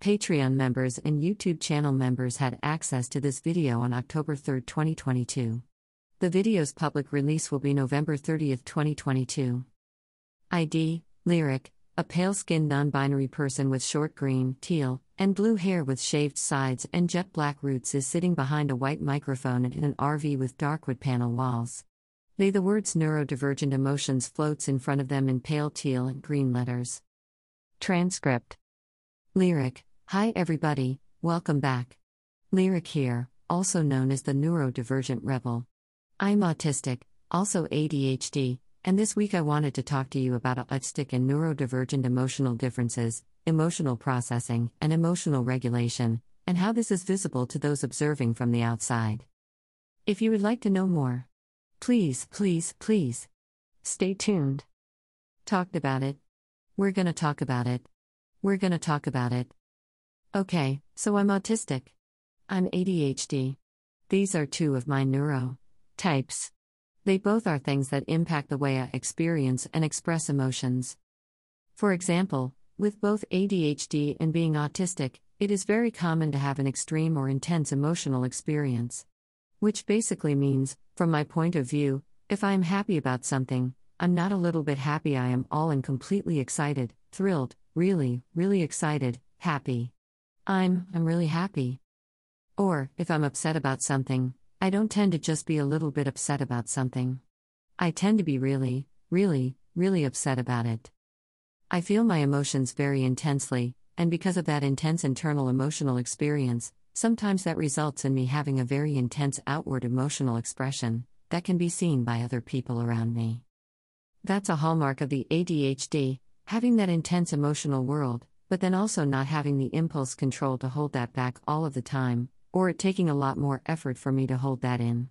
Patreon members and YouTube channel members had access to this video on October 3, 2022. The video's public release will be November 30, 2022. ID Lyric A pale skinned non binary person with short green, teal, and blue hair with shaved sides and jet black roots is sitting behind a white microphone in an RV with dark wood panel walls. They the words neurodivergent emotions floats in front of them in pale teal and green letters. Transcript Lyric Hi everybody, welcome back. Lyric here, also known as the neurodivergent rebel. I'm autistic, also ADHD, and this week I wanted to talk to you about autistic and neurodivergent emotional differences, emotional processing, and emotional regulation, and how this is visible to those observing from the outside. If you would like to know more, please, please, please stay tuned. Talked about it. We're gonna talk about it. We're gonna talk about it. Okay, so I'm autistic. I'm ADHD. These are two of my neuro types. They both are things that impact the way I experience and express emotions. For example, with both ADHD and being autistic, it is very common to have an extreme or intense emotional experience. Which basically means, from my point of view, if I am happy about something, I'm not a little bit happy, I am all and completely excited, thrilled, really, really excited, happy. I'm, I'm really happy. Or, if I'm upset about something, I don't tend to just be a little bit upset about something. I tend to be really, really, really upset about it. I feel my emotions very intensely, and because of that intense internal emotional experience, sometimes that results in me having a very intense outward emotional expression that can be seen by other people around me. That's a hallmark of the ADHD, having that intense emotional world, but then also not having the impulse control to hold that back all of the time, or it taking a lot more effort for me to hold that in.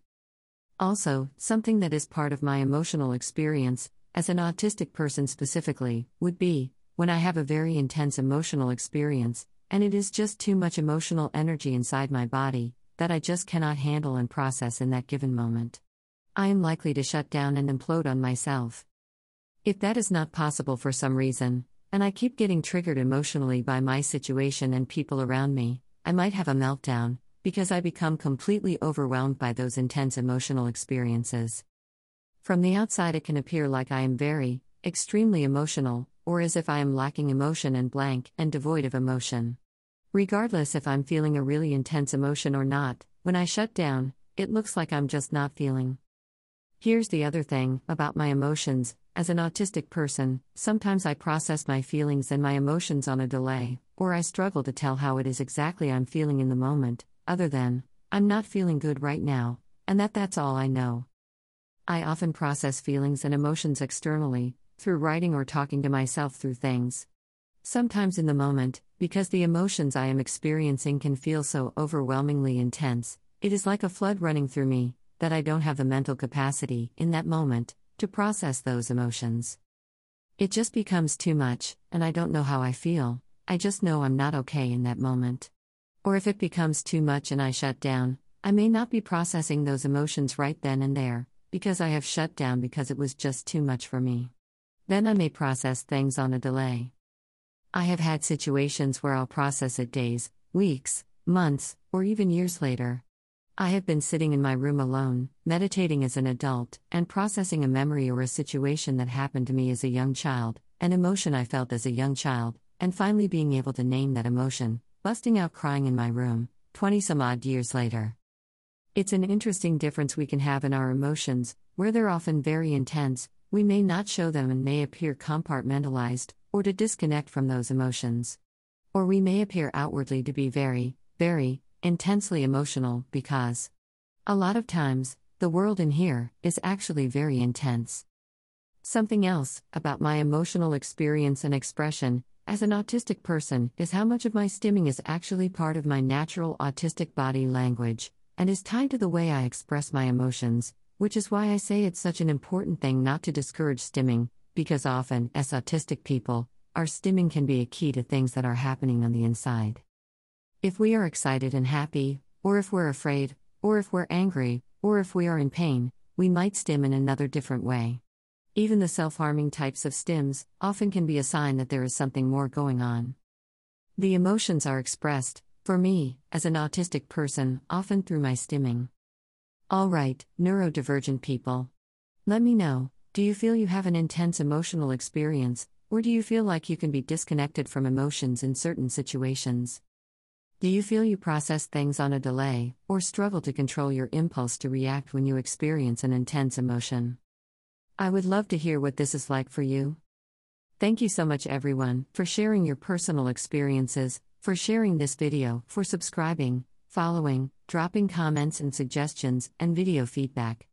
Also, something that is part of my emotional experience, as an autistic person specifically, would be when I have a very intense emotional experience, and it is just too much emotional energy inside my body that I just cannot handle and process in that given moment. I am likely to shut down and implode on myself. If that is not possible for some reason, and I keep getting triggered emotionally by my situation and people around me, I might have a meltdown, because I become completely overwhelmed by those intense emotional experiences. From the outside, it can appear like I am very, extremely emotional, or as if I am lacking emotion and blank and devoid of emotion. Regardless if I'm feeling a really intense emotion or not, when I shut down, it looks like I'm just not feeling. Here's the other thing about my emotions as an autistic person, sometimes I process my feelings and my emotions on a delay, or I struggle to tell how it is exactly I'm feeling in the moment, other than, I'm not feeling good right now, and that that's all I know. I often process feelings and emotions externally, through writing or talking to myself through things. Sometimes in the moment, because the emotions I am experiencing can feel so overwhelmingly intense, it is like a flood running through me, that I don't have the mental capacity, in that moment, to process those emotions. It just becomes too much, and I don't know how I feel, I just know I'm not okay in that moment. Or if it becomes too much and I shut down, I may not be processing those emotions right then and there, because I have shut down because it was just too much for me. Then I may process things on a delay. I have had situations where I'll process it days, weeks, months, or even years later. I have been sitting in my room alone, meditating as an adult, and processing a memory or a situation that happened to me as a young child, an emotion I felt as a young child, and finally being able to name that emotion, busting out crying in my room, 20 some odd years later. It's an interesting difference we can have in our emotions, where they're often very intense, we may not show them and may appear compartmentalized, or to disconnect from those emotions. Or we may appear outwardly to be very, very, intensely emotional because a lot of times, the world in here is actually very intense. Something else about my emotional experience and expression as an autistic person is how much of my stimming is actually part of my natural autistic body language and is tied to the way I express my emotions, which is why I say it's such an important thing not to discourage stimming, because often, as autistic people, our stimming can be a key to things that are happening on the inside. If we are excited and happy, or if we're afraid, or if we're angry, or if we are in pain, we might stim in another different way. Even the self harming types of stims often can be a sign that there is something more going on. The emotions are expressed, for me, as an autistic person, often through my stimming. Alright, neurodivergent people. Let me know do you feel you have an intense emotional experience, or do you feel like you can be disconnected from emotions in certain situations? Do you feel you process things on a delay, or struggle to control your impulse to react when you experience an intense emotion? I would love to hear what this is like for you. Thank you so much, everyone, for sharing your personal experiences, for sharing this video, for subscribing, following, dropping comments and suggestions, and video feedback.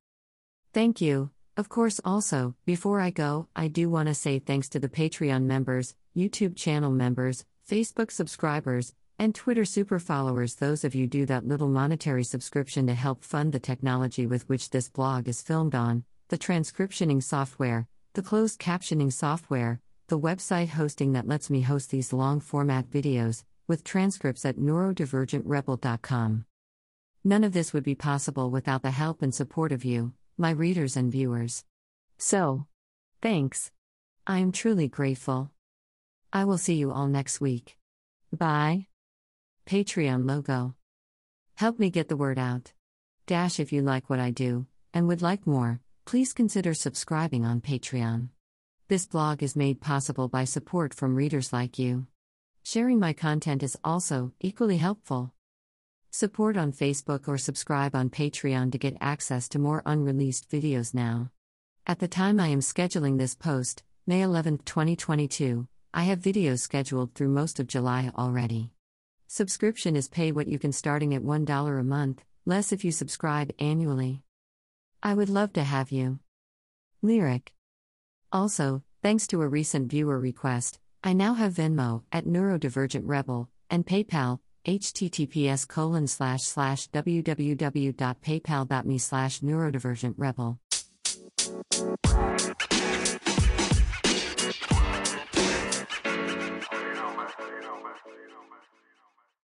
Thank you. Of course, also, before I go, I do want to say thanks to the Patreon members, YouTube channel members, Facebook subscribers, and Twitter super followers, those of you do that little monetary subscription to help fund the technology with which this blog is filmed on, the transcriptioning software, the closed captioning software, the website hosting that lets me host these long format videos, with transcripts at neurodivergentrebel.com. None of this would be possible without the help and support of you, my readers and viewers. So, thanks. I am truly grateful. I will see you all next week. Bye. Patreon logo. Help me get the word out. Dash if you like what I do, and would like more, please consider subscribing on Patreon. This blog is made possible by support from readers like you. Sharing my content is also equally helpful. Support on Facebook or subscribe on Patreon to get access to more unreleased videos now. At the time I am scheduling this post, May 11, 2022, I have videos scheduled through most of July already. Subscription is pay what you can starting at $1 a month, less if you subscribe annually. I would love to have you. Lyric. Also, thanks to a recent viewer request, I now have Venmo at Neurodivergent Rebel and PayPal https colon slash slash www.paypal.me slash neurodivergent rebel